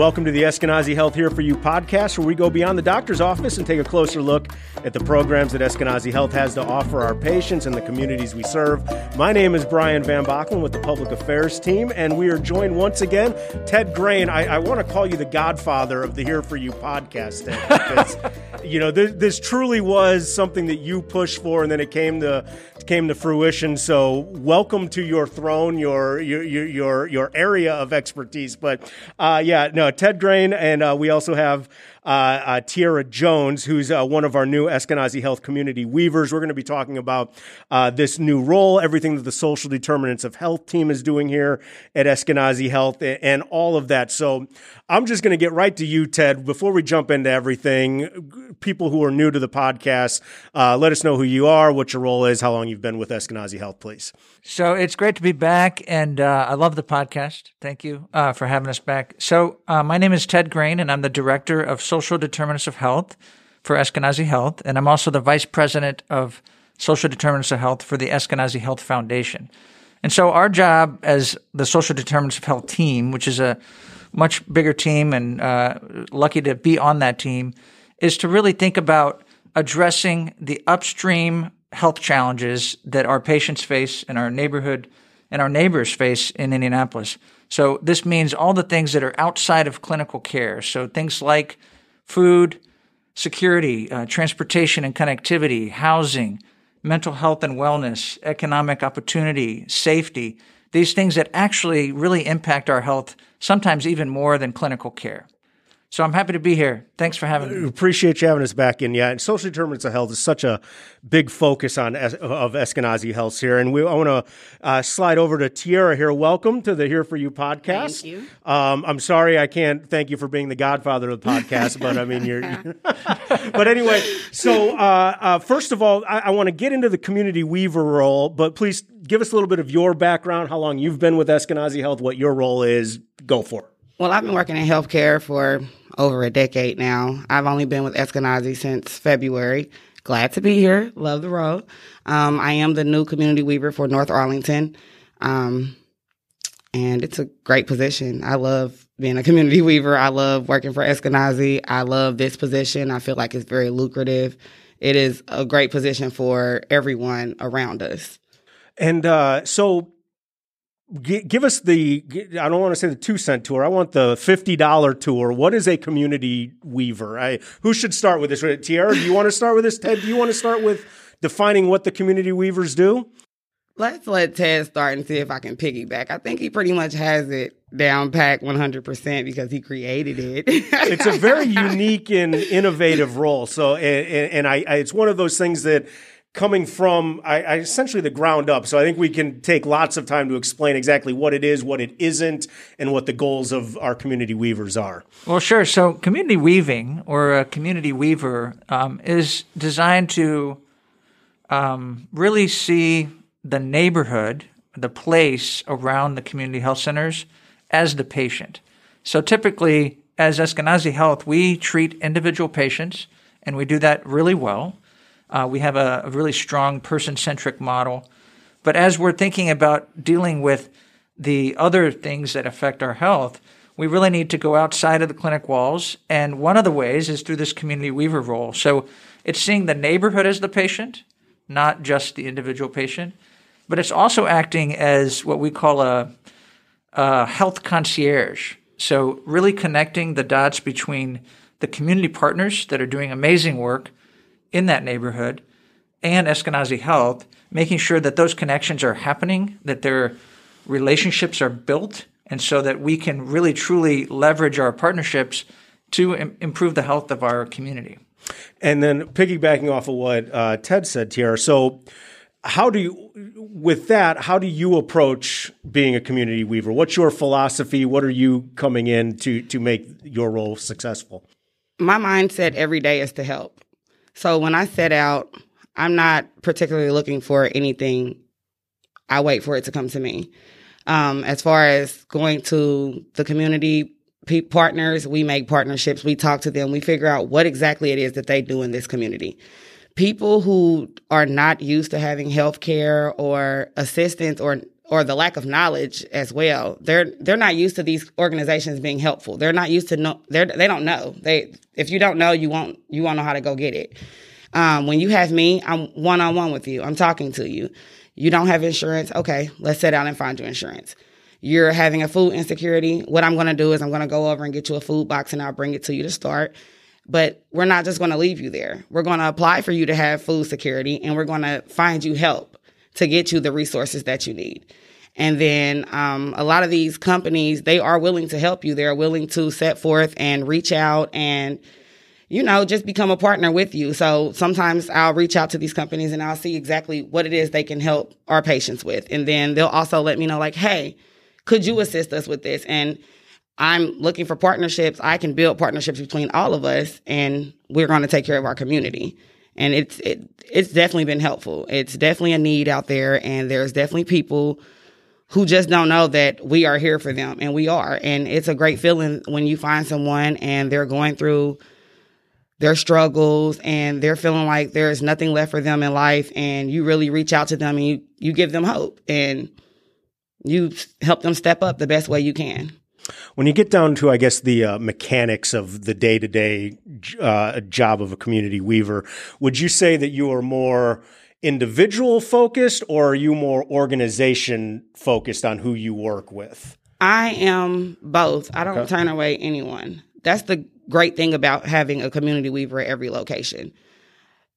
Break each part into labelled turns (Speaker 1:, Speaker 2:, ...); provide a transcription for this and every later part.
Speaker 1: Welcome to the Eskenazi Health Here For You podcast, where we go beyond the doctor's office and take a closer look at the programs that Eskenazi Health has to offer our patients and the communities we serve. My name is Brian Van Bachman with the Public Affairs team, and we are joined once again. Tedd Grain, I, I want to call you the godfather of the Here For You podcast, Tedd, because, you know, this, this truly was something that you pushed for, and then it came to came to fruition. So, welcome to your throne, your your your your area of expertise. But uh, yeah, no, Tedd Grain, and uh, we also have uh, uh, Tierra Jones, who's uh, one of our new Eskenazi Health Community Weavers. We're going to be talking about uh, this new role, everything that the social determinants of health team is doing here at Eskenazi Health, and all of that. So I'm just going to get right to you, Tedd. Before we jump into everything, people who are new to the podcast, uh, let us know who you are, what your role is, how long you've been with Eskenazi Health, please.
Speaker 2: So it's great to be back, and uh, I love the podcast. Thank you for having us back. So my name is Tedd Grain, and I'm the director of social determinants of health for Eskenazi Health, and I'm also the vice president of social determinants of health for the Eskenazi Health Foundation. And so our job as the social determinants of health team, which is a much bigger team, and uh, lucky to be on that team, is to really think about addressing the upstream health challenges that our patients face in our neighborhood and our neighbors face in Indianapolis. So this means all the things that are outside of clinical care. So things like food, security, uh, transportation and connectivity, housing, mental health and wellness, economic opportunity, safety, these things that actually really impact our health, sometimes even more than clinical care. So I'm happy to be here. Thanks for having me.
Speaker 1: Appreciate you having us back in. Yeah, and social determinants of health is such a big focus on of Eskenazi Health here, and we I want to uh, slide over to Tierra here. Welcome to the Here for You podcast.
Speaker 3: Thank you.
Speaker 1: Um, I'm sorry I can't thank you for being the godfather of the podcast, but I mean you're. but anyway, so uh, uh, first of all, I, I want to get into the community weaver role, but please give us a little bit of your background, how long you've been with Eskenazi Health, what your role is. Go for it.
Speaker 3: Well, I've been working in healthcare for over a decade now. I've only been with Eskenazi since February. Glad to be here. Love the role. Um, I am the new community weaver for North Arlington. Um, and it's a great position. I love being a community weaver. I love working for Eskenazi. I love this position. I feel like it's very lucrative. It is a great position for everyone around us.
Speaker 1: And uh, so give us the i don't want to say the two cent tour i want the $50 tour. What is a community weaver? I, who should start with this? Tierra do you want to start with this? Tedd do you want to start with defining what the community weavers do?
Speaker 3: Let's let tedd start and see if i can piggyback. I think he pretty much has it down pack 100% because he created it.
Speaker 1: It's a very unique and innovative role. So and, and I, I it's one of those things that coming from I, I, essentially the ground up. So I think we can take lots of time to explain exactly what it is, what it isn't, and what the goals of our community weavers are.
Speaker 2: Well, sure. So community weaving or a community weaver um, is designed to um, really see the neighborhood, the place around the community health centers as the patient. So typically, as Eskenazi Health, we treat individual patients, and we do that really well. Uh, we have a, a really strong person centric model. But as we're thinking about dealing with the other things that affect our health, we really need to go outside of the clinic walls. And one of the ways is through this community weaver role. So it's seeing the neighborhood as the patient, not just the individual patient, but it's also acting as what we call a, a health concierge. So really connecting the dots between the community partners that are doing amazing work in that neighborhood and Eskenazi Health, making sure that those connections are happening, that their relationships are built, and so that we can really truly leverage our partnerships to Im- improve the health of our community.
Speaker 1: And then piggybacking off of what uh, Tedd said here, so how do you, with that, how do you approach being a community weaver? What's your philosophy? What are you coming in to to make your role successful?
Speaker 3: My mindset every day is to help. So when I set out, I'm not particularly looking for anything. I wait for it to come to me. Um, as far as going to the community partners, we make partnerships. We talk to them. We figure out what exactly it is that they do in this community. People who are not used to having health care or assistance or or the lack of knowledge as well. They're they're not used to these organizations being helpful. They're not used to know. They they don't know. They if you don't know, you won't you won't know how to go get it. Um, when you have me, I'm one on one with you. I'm talking to you. You don't have insurance. Okay, let's sit down and find you insurance. You're having a food insecurity. What I'm going to do is I'm going to go over and get you a food box and I'll bring it to you to start. But we're not just going to leave you there. We're going to apply for you to have food security and we're going to find you help to get you the resources that you need. And then um, a lot of these companies, they are willing to help you. They're willing to set forth and reach out and, you know, just become a partner with you. So sometimes I'll reach out to these companies and I'll see exactly what it is they can help our patients with. And then they'll also let me know, like, hey, could you assist us with this? And I'm looking for partnerships. I can build partnerships between all of us, and we're going to take care of our community and it's it, it's definitely been helpful. It's definitely a need out there, and there's definitely people who just don't know that we are here for them, and we are. And it's a great feeling when you find someone and they're going through their struggles and they're feeling like there's nothing left for them in life, and you really reach out to them and you you give them hope and you help them step up the best way you can.
Speaker 1: When you get down to, I guess, the uh, mechanics of the day to day job of a community weaver, would you say that you are more individual focused or are you more organization focused on who you work with?
Speaker 3: I am both. I don't okay. turn away anyone. That's the great thing about having a community weaver at every location.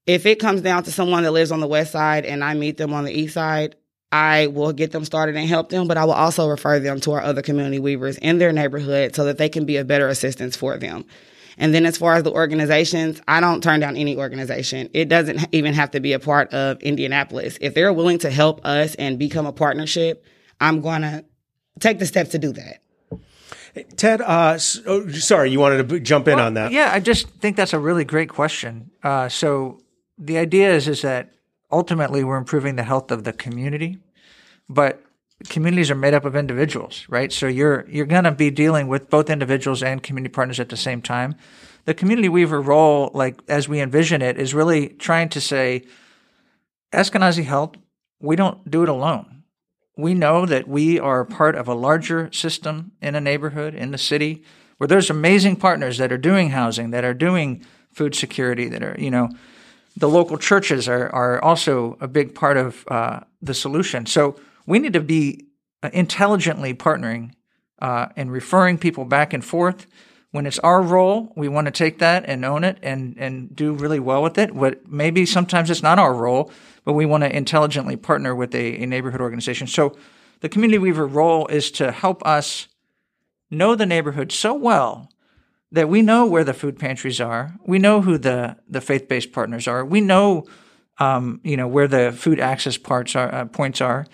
Speaker 3: If it comes down to someone that lives on the west side and I meet them on the east side, I will get them started and help them, but I will also refer them to our other community weavers in their neighborhood so that they can be a better assistance for them. And then as far as the organizations, I don't turn down any organization. It doesn't even have to be a part of Indianapolis. If they're willing to help us and become a partnership, I'm going to take the steps to do that.
Speaker 1: Tedd, uh, oh, sorry, you wanted to jump in
Speaker 2: well,
Speaker 1: on that.
Speaker 2: Yeah, I just think that's a really great question. Uh, so the idea is is that ultimately we're improving the health of the community, but communities are made up of individuals, right? So you're you're going to be dealing with both individuals and community partners at the same time. The community weaver role, like as we envision it, is really trying to say, Eskenazi Health, we don't do it alone. We know that we are part of a larger system in a neighborhood, in the city, where there's amazing partners that are doing housing, that are doing food security, that are, you know, the local churches are, are also a big part of uh, the solution. So we need to be uh, intelligently partnering uh, and referring people back and forth. When it's our role, we want to take that and own it and, and do really well with it. What maybe sometimes it's not our role, but we want to intelligently partner with a, a neighborhood organization. So the community weaver role is to help us know the neighborhood so well that we know where the food pantries are. We know who the, the faith based partners are. We know, um, you know, where the food access parts are, uh, points are,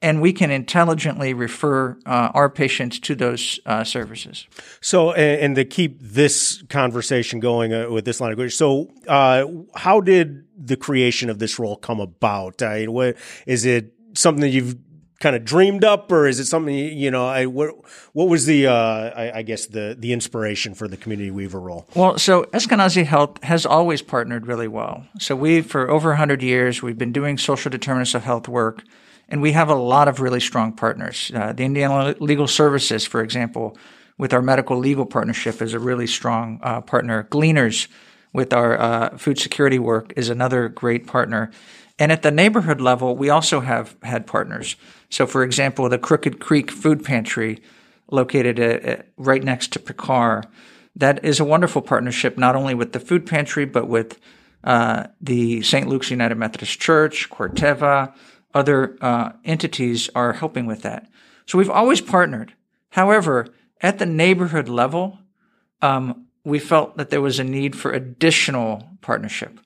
Speaker 2: and we can intelligently refer uh, our patients to those uh, services.
Speaker 1: So, and, and, to keep this conversation going uh, with this line of questions, so uh, how did the creation of this role come about? what is it? Something that you've kind of dreamed up, or is it something you know? I what what was the uh, I, I, guess the the inspiration for the community weaver role?
Speaker 2: Well, so Eskenazi Health has always partnered really well. So we for over hundred years we've been doing social determinants of health work, and we have a lot of really strong partners. Uh, the Indiana Legal Services, for example, with our medical legal partnership, is a really strong uh, partner. Gleaners with our uh, food security work is another great partner. And at the neighborhood level, we also have had partners. So, for example, the Crooked Creek Food Pantry, located at, at, right next to Pecar, that is a wonderful partnership, not only with the food pantry, but with uh, the St. Luke's United Methodist Church, Corteva, other uh, entities are helping with that. So we've always partnered. However, at the neighborhood level, um, we felt that there was a need for additional partnership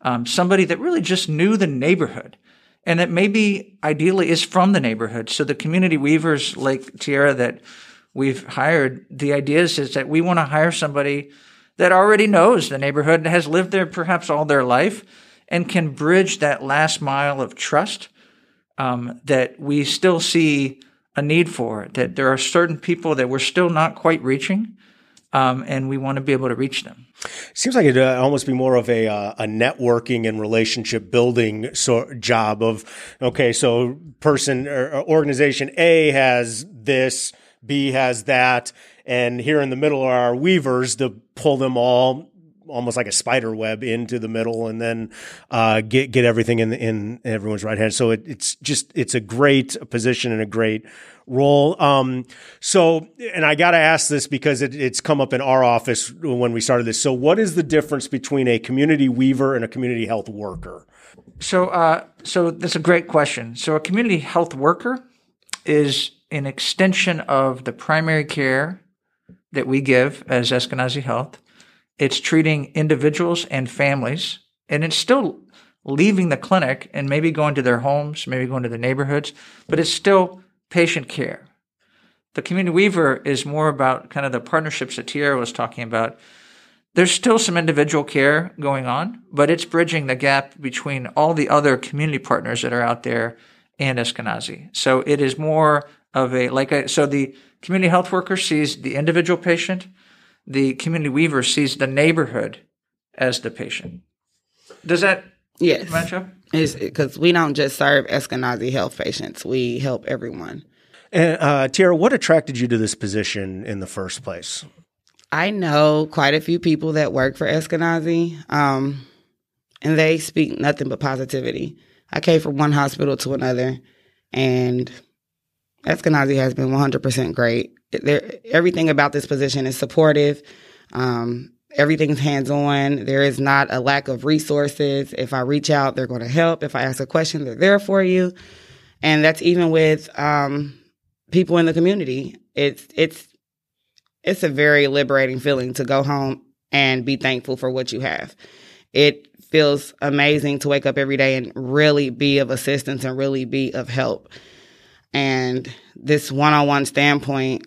Speaker 2: um, somebody that really just knew the neighborhood and that maybe ideally is from the neighborhood. So the community weavers like Tierra that we've hired, the idea is, is that we want to hire somebody that already knows the neighborhood, has lived there perhaps all their life, and can bridge that last mile of trust um, that we still see a need for. That there are certain people that we're still not quite reaching, um, and we want to be able to reach them.
Speaker 1: Seems like it'd uh, almost be more of a uh, a networking and relationship building so job of okay, so person or organization A has this, B has that, and here in the middle are our weavers to pull them all almost like a spider web into the middle and then uh, get get everything in in everyone's right hand. So it, it's just it's a great position and a great role. Um, so, and I got to ask this because it, it's come up in our office when we started this. So, what is the difference between a community weaver and a community health worker?
Speaker 2: So, uh, so that's a great question. So, a community health worker is an extension of the primary care that we give as Eskenazi Health. It's treating individuals and families, and it's still leaving the clinic and maybe going to their homes, maybe going to the neighborhoods, but it's still patient care. The community weaver is more about kind of the partnerships that Tierra was talking about. There's still some individual care going on, but it's bridging the gap between all the other community partners that are out there and Eskenazi. So it is more of a like a, so the community health worker sees the individual patient, the community weaver sees the neighborhood as the patient. Does that
Speaker 3: yes
Speaker 2: match up?
Speaker 3: because we don't just serve Eskenazi health patients; we help everyone.
Speaker 1: And uh, Tierra, what attracted you to this position in the first place?
Speaker 3: I know quite a few people that work for Eskenazi, um, and they speak nothing but positivity. I came from one hospital to another, and Eskenazi has been 100% great. Everything about this position is supportive. Um, everything's hands on. There is not a lack of resources. If I reach out, they're going to help. If I ask a question, they're there for you. And that's even with um, people in the community. It's it's it's a very liberating feeling to go home and be thankful for what you have. It feels amazing to wake up every day and really be of assistance and really be of help. And this one-on-one standpoint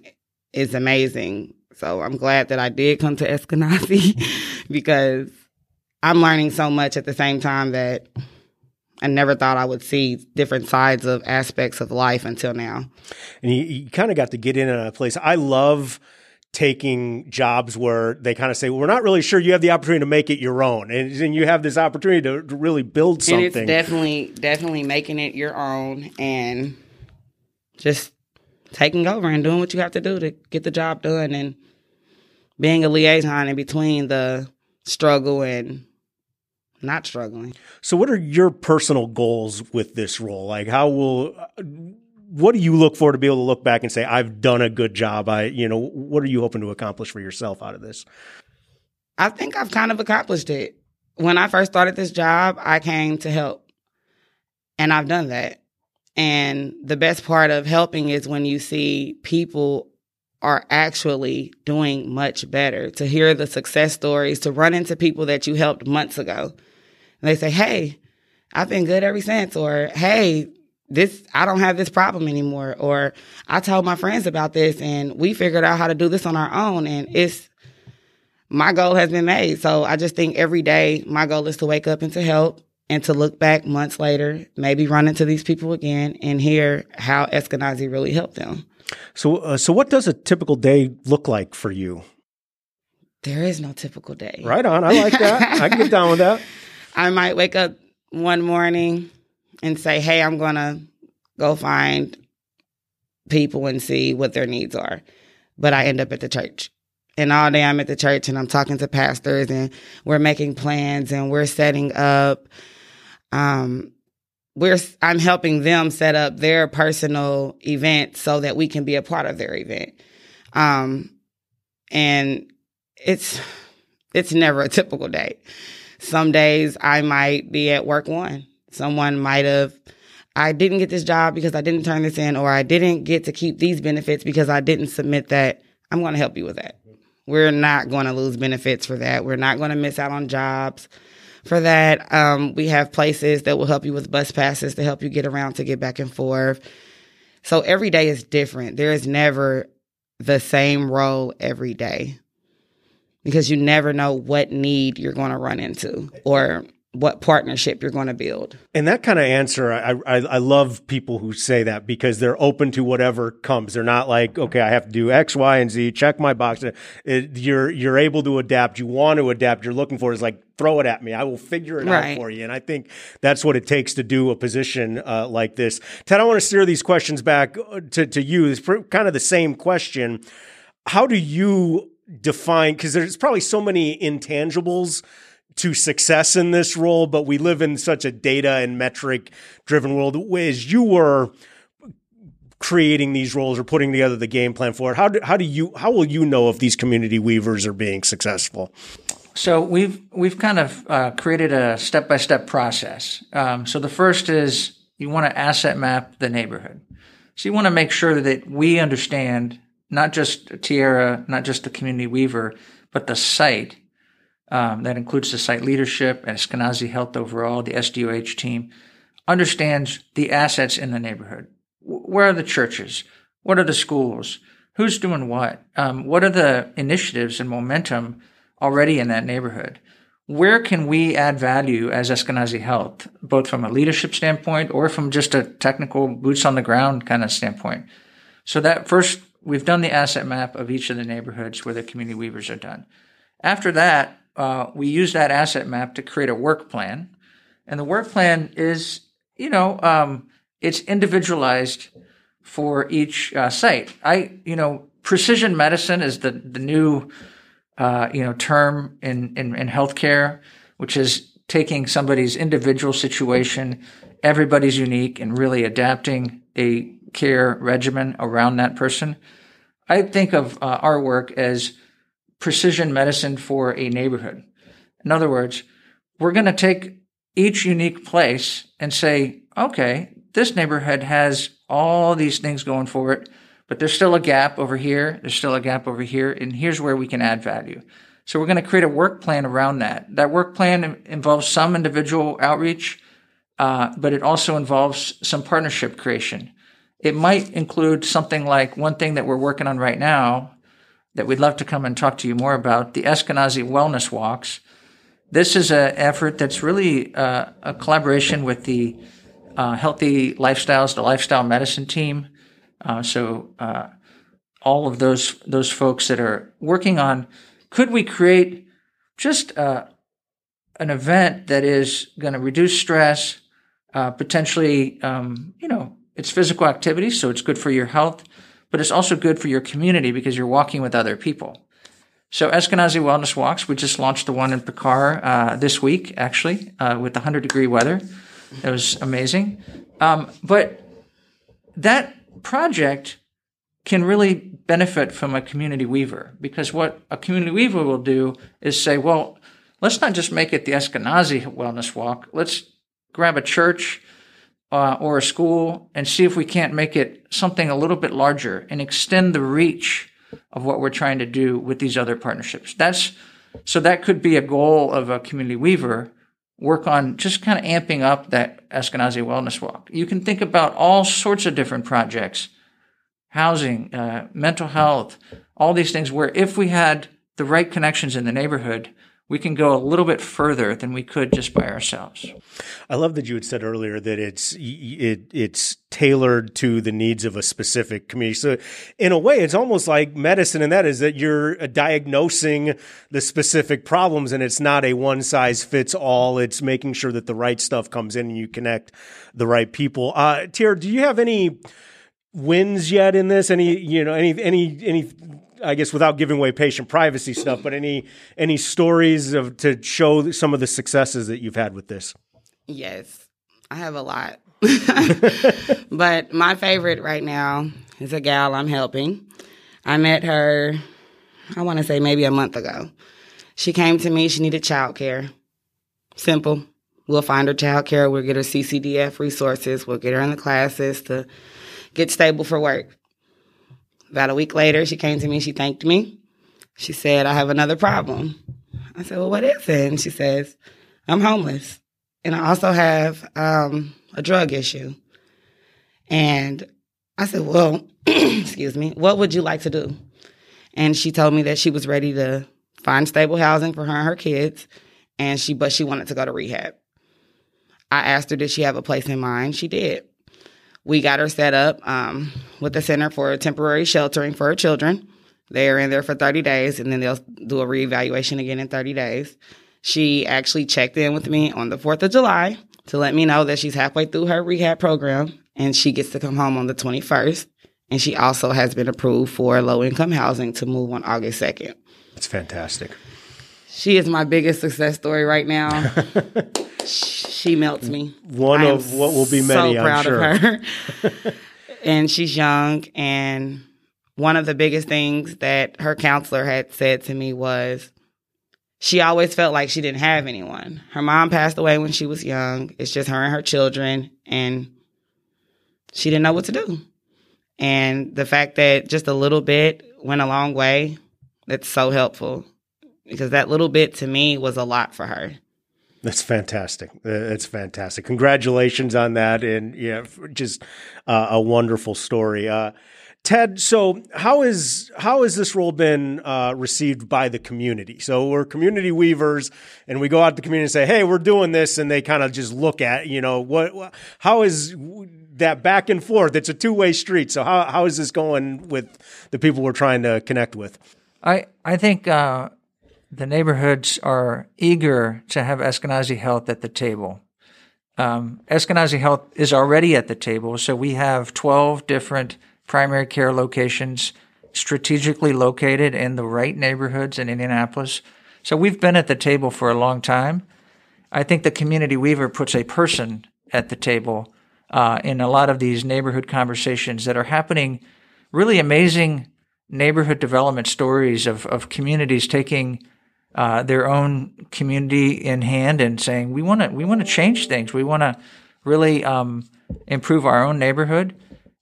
Speaker 3: is amazing so I'm glad that I did come to Eskenazi because I'm learning so much at the same time that I never thought I would see different sides of aspects of life until now.
Speaker 1: And you, you kind of got to get in a place. I love taking jobs where they kind of say, well, we're not really sure you have the opportunity to make it your own. And, and you have this opportunity to, to really build something. And
Speaker 3: it's definitely, definitely making it your own and just taking over and doing what you have to do to get the job done and being a liaison in between the struggle and not struggling.
Speaker 1: So, what are your personal goals with this role? Like, how will what do you look for to be able to look back and say, "I've done a good job"? I, you know, what are you hoping to accomplish for yourself out of this?
Speaker 3: I think I've kind of accomplished it. When I first started this job, I came to help, and I've done that. And the best part of helping is when you see people are actually doing much better. To hear the success stories, to run into people that you helped months ago. And they say, Hey, I've been good ever since, or Hey, this, I don't have this problem anymore. Or I told my friends about this and we figured out how to do this on our own. And it's, my goal has been made. So I just think every day my goal is to wake up and to help and to look back months later, maybe run into these people again and hear how Eskenazi really helped them.
Speaker 1: So, uh, so what does a typical day look like for you?
Speaker 3: There is no typical day.
Speaker 1: Right on. I like that. I can get down with that.
Speaker 3: I might wake up one morning and say, "Hey, I'm going to go find people and see what their needs are." But I end up at the church. And all day I'm at the church and I'm talking to pastors and we're making plans and we're setting up um we're I'm helping them set up their personal event so that we can be a part of their event. Um, and it's it's never a typical day. Some days I might be at work one. Someone might have I didn't get this job because I didn't turn this in or I didn't get to keep these benefits because I didn't submit that. I'm going to help you with that. We're not going to lose benefits for that. We're not going to miss out on jobs for that. Um, we have places that will help you with bus passes to help you get around to get back and forth. So every day is different. There is never the same role every day because you never know what need you're going to run into or what partnership you're going to build.
Speaker 1: And that kind of answer, I, I, I love people who say that because they're open to whatever comes. They're not like, okay, I have to do X, Y, and Z. Check my box. It, you're you're able to adapt. You want to adapt. You're looking for is like throw it at me. I will figure it right. out for you. And I think that's what it takes to do a position uh, like this. Tedd, I want to steer these questions back uh, to to you. It's kind of the same question. How do you define? Because there's probably so many intangibles to success in this role, but we live in such a data and metric driven world. As you were creating these roles or putting together the game plan for it, how do, how do you how will you know if these community weavers are being successful?
Speaker 2: So we've we've kind of uh, created a step by step process. Um, so the first is you want to asset map the neighborhood. So you want to make sure that we understand not just Tierra, not just the community weaver, but the site um, that includes the site leadership and Eskenazi Health overall, the SDOH team, understands the assets in the neighborhood. Where are the churches? What are the schools? Who's doing what? Um, what are the initiatives and momentum already in that neighborhood? Where can we add value as Eskenazi Health, both from a leadership standpoint or from just a technical boots on the ground kind of standpoint? So that first, we've done the asset map of each of the neighborhoods where the community weavers are done. After that, uh, we use that asset map to create a work plan. And the work plan is, you know, um, it's individualized for each uh, site. I, you know, precision medicine is the, the new, uh, you know, term in, in, in healthcare, which is taking somebody's individual situation, everybody's unique, and really adapting a care regimen around that person. I think of uh, our work as precision medicine for a neighborhood. In other words, we're going to take each unique place and say, okay, this neighborhood has all these things going for it, but there's still a gap over here. There's still a gap over here. And here's where we can add value. So we're going to create a work plan around that. That work plan involves some individual outreach, uh, but it also involves some partnership creation. It might include something like one thing that we're working on right now that we'd love to come and talk to you more about the Eskenazi Wellness Walks. This is an effort that's really uh, a collaboration with the uh, Healthy Lifestyles, the Lifestyle Medicine team. Uh, so uh, all of those those folks that are working on, could we create just uh, an event that is going to reduce stress, uh, potentially, um, you know, it's physical activity, so it's good for your health but it's also good for your community because you're walking with other people. So Eskenazi Wellness Walks, we just launched the one in Pecar uh, this week, actually, uh, with the 100 degree weather. It was amazing. Um, but that project can really benefit from a community weaver because what a community weaver will do is say, well, let's not just make it the Eskenazi Wellness Walk. Let's grab a church uh, or a school and see if we can't make it something a little bit larger and extend the reach of what we're trying to do with these other partnerships. That's so that could be a goal of a community weaver. Work on just kind of amping up that Eskenazi Wellness Walk. You can think about all sorts of different projects, housing, uh, mental health, all these things. Where if we had the right connections in the neighborhood, we can go a little bit further than we could just by ourselves.
Speaker 1: I love that you had said earlier that it's it it's tailored to the needs of a specific community. So in a way, it's almost like medicine, and that is that you're diagnosing the specific problems, and it's not a one size fits all. It's making sure that the right stuff comes in and you connect the right people. Uh, Tier, do you have any? wins yet in this any you know any any any I guess without giving away patient privacy stuff, but any any stories of to show some of the successes that you've had with this?
Speaker 3: Yes, I have a lot. but my favorite right now is a gal I'm helping. I met her, I want to say maybe a month ago. She came to me, she needed childcare. Simple. We'll find her childcare, we'll get her CCDF resources, we'll get her in the classes to get stable for work. About a week later, she came to me. She thanked me. She said, I have another problem. I said, Well, what is it? And she says, I'm homeless. And I also have um, a drug issue. And I said, Well, excuse me, what would you like to do? And she told me that she was ready to find stable housing for her and her kids. And she, but she wanted to go to rehab. I asked her, did she have a place in mind? She did. We got her set up um, with the Center for Temporary Sheltering for Her Children. They're in there for 30 days and then they'll do a reevaluation again in 30 days. She actually checked in with me on the 4th of July to let me know that she's halfway through her rehab program and she gets to come home on the 21st. And she also has been approved for low income housing to move on August 2nd.
Speaker 1: That's fantastic.
Speaker 3: She is my biggest success story right now. she melts me.
Speaker 1: One of what will be many,
Speaker 3: so proud
Speaker 1: I'm sure.
Speaker 3: of her. and she's young. And one of the biggest things that her counselor had said to me was she always felt like she didn't have anyone. Her mom passed away when she was young. It's just her and her children. And she didn't know what to do. And the fact that just a little bit went a long way, that's so helpful because that little bit to me was a lot for her.
Speaker 1: That's fantastic. That's fantastic. Congratulations on that, and yeah, just uh, a wonderful story. Uh, Tedd, so how is how has this role been uh, received by the community? So we're community weavers, and we go out to the community and say, "Hey, we're doing this," and they kind of just look at you know what how is that back and forth? It's a two way street. So how how is this going with the people we're trying to connect with?
Speaker 2: I I think uh, the neighborhoods are eager to have Eskenazi Health at the table. Um, Eskenazi Health is already at the table, so we have 12 different primary care locations strategically located in the right neighborhoods in Indianapolis. So we've been at the table for a long time. I think the community weaver puts a person at the table uh, in a lot of these neighborhood conversations that are happening. Really amazing neighborhood development stories of, of communities taking uh, their own community in hand and saying we want to we want to change things. We want to really um, improve our own neighborhood.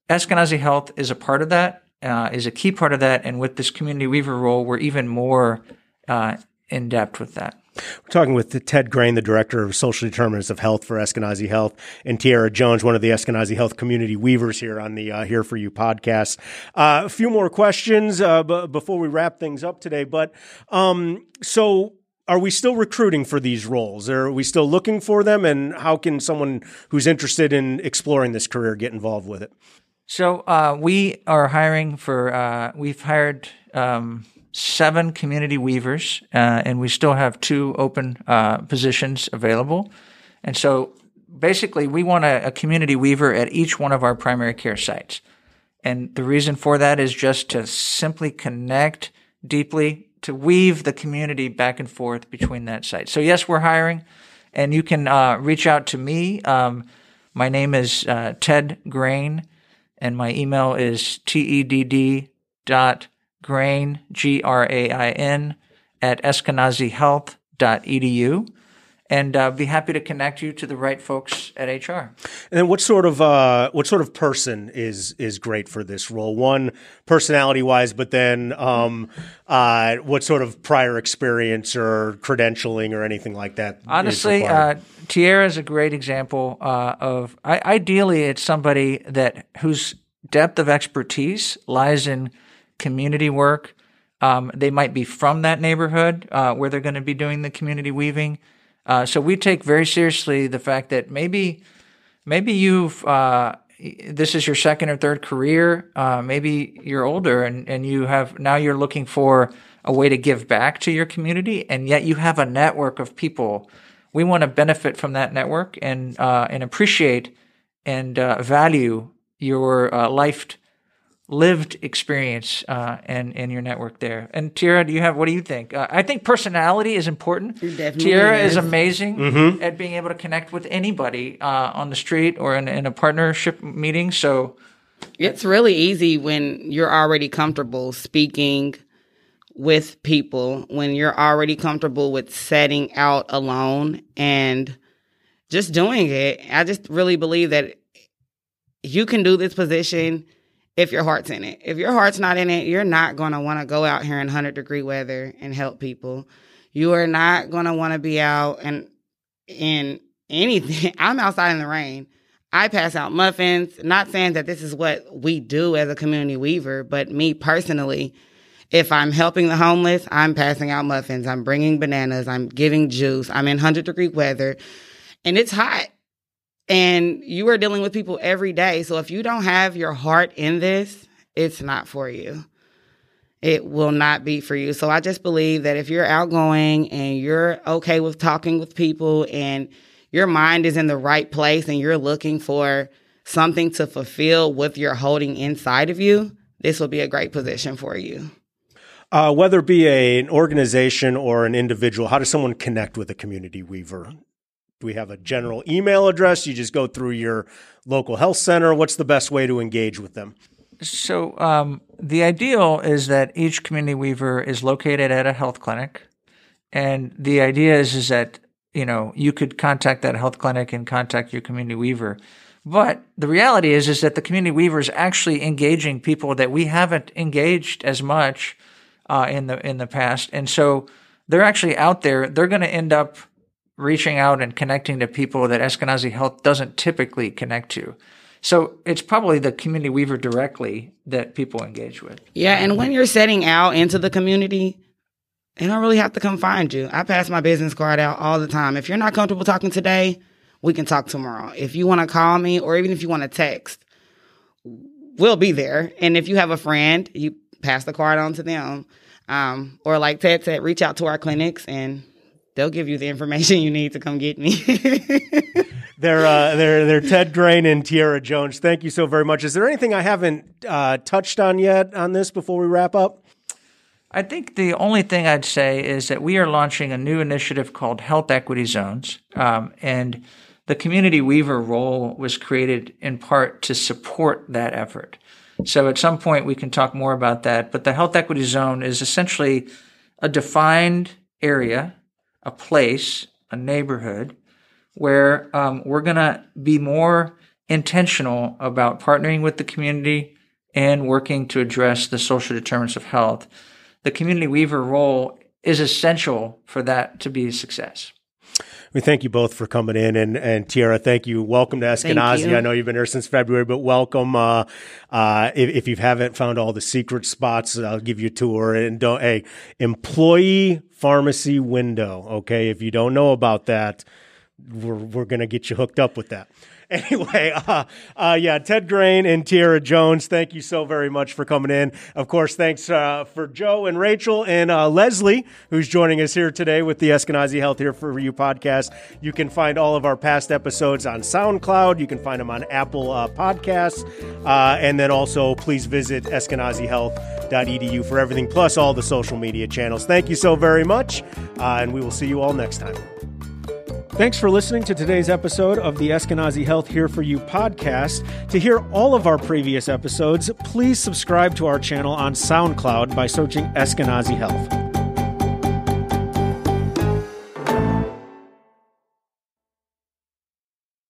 Speaker 2: Eskenazi Health is a part of that, uh, is a key part of that, and with this community weaver role, we're even more uh, in depth with that.
Speaker 1: We're talking with Tedd Grain, the director of social determinants of health for Eskenazi Health, and Tierra Jones, one of the Eskenazi Health community weavers here on the uh, Here for You podcast. Uh, a few more questions uh, b- before we wrap things up today. But um, so, are we still recruiting for these roles? Are we still looking for them? And how can someone who's interested in exploring this career get involved with it?
Speaker 2: So uh, we are hiring for. Uh, we've hired. Um, seven community weavers, uh, and we still have two open uh, positions available. And so basically, we want a, a, community weaver at each one of our primary care sites. And the reason for that is just to simply connect deeply, to weave the community back and forth between that site. So, yes, we're hiring, and you can uh, reach out to me. Um, my name is uh, Tedd Grain, and my email is tedd dot grain, G R A I N, at eskenazihealth.edu. And uh, be happy to connect you to the right folks at HR. And
Speaker 1: then, what sort of uh, what sort of person is is great for this role? One, personality wise, but then um, uh, what sort of prior experience or credentialing or anything like that?
Speaker 2: Honestly, uh, Tierra is a great example uh, of. I, ideally, it's somebody that whose depth of expertise lies in community work. Um, they might be from that neighborhood uh, where they're going to be doing the community weaving. Uh, so we take very seriously the fact that maybe maybe you've uh, this is your second or third career. Uh, maybe you're older and, and you have now you're looking for a way to give back to your community, and yet you have a network of people. We want to benefit from that network and uh, and appreciate and uh, value your life lived experience uh, and and your network there. And Tierra, do you have what do you think? Uh, I think personality is important. Tierra is, is amazing mm-hmm. at being able to connect with anybody uh, on the street or in, in a partnership meeting. So
Speaker 3: it's really easy when you're already comfortable speaking with people, when you're already comfortable with setting out alone and just doing it. I just really believe that you can do this position if your heart's in it. If your heart's not in it, you're not going to want to go out here in 100 degree weather and help people. You are not going to want to be out and in anything. I'm outside in the rain. I pass out muffins, not saying that this is what we do as a community weaver, but me personally, if I'm helping the homeless, I'm passing out muffins, I'm bringing bananas, I'm giving juice, I'm in 100 degree weather, and it's hot. And you are dealing with people every day. So if you don't have your heart in this, it's not for you. It will not be for you. So I just believe that if you're outgoing and you're okay with talking with people and your mind is in the right place and you're looking for something to fulfill with you're holding inside of you, this will be a great position for you.
Speaker 1: Uh, whether it be a, an organization or an individual, how does someone connect with a community weaver? Do we have a general email address? You just go through your local health center. What's the best way to engage with them?
Speaker 2: So um, the ideal is that each community weaver is located at a health clinic, and the idea is is that you know you could contact that health clinic and contact your community weaver. But the reality is is that the community weaver is actually engaging people that we haven't engaged as much uh, in the in the past, and so they're actually out there. They're going to end up reaching out and connecting to people that Eskenazi Health doesn't typically connect to. So it's probably the community weaver directly that people engage with.
Speaker 3: Yeah, and when you're setting out into the community, they don't really have to come find you. I pass my business card out all the time. If you're not comfortable talking today, we can talk tomorrow. If you want to call me or even if you want to text, we'll be there. And if you have a friend, you pass the card on to them. Um, or like Tedd said, reach out to our clinics and they'll give you the information you need to come get me.
Speaker 1: they're, uh, they're, they're Tedd Grain and Tierra Jones. Thank you so very much. Is there anything I haven't uh, touched on yet on this before we wrap up?
Speaker 2: I think the only thing I'd say is that we are launching a new initiative called Health Equity Zones. Um, and the community weaver role was created in part to support that effort. So at some point we can talk more about that. But the Health Equity Zone is essentially a defined area, a place, a neighborhood where um, we're going to be more intentional about partnering with the community and working to address the social determinants of health the community weaver role is essential for that to be a success.
Speaker 1: We thank you both for coming in, and and Tierra, thank you. Welcome to Eskenazi. I know you've been here since February, but welcome. Uh, uh, if, if you haven't found all the secret spots, I'll give you a tour. And don't a employee pharmacy window. Okay, if you don't know about that, we're we're gonna get you hooked up with that. anyway, uh, uh, yeah, Tedd Grain and Tierra Jones, thank you so very much for coming in. Of course, thanks uh, for Joe and Rachel and uh, Leslie, who's joining us here today with the Eskenazi Health Here For You podcast. You can find all of our past episodes on SoundCloud. You can find them on Apple uh, Podcasts. Uh, and then also, please visit eskenazihealth.edu for everything, plus all the social media channels. Thank you so very much, and we will see you all next time. Thanks for listening to today's episode of the Eskenazi Health Here For You podcast. To hear all of our previous episodes, please subscribe to our channel on SoundCloud by searching Eskenazi Health.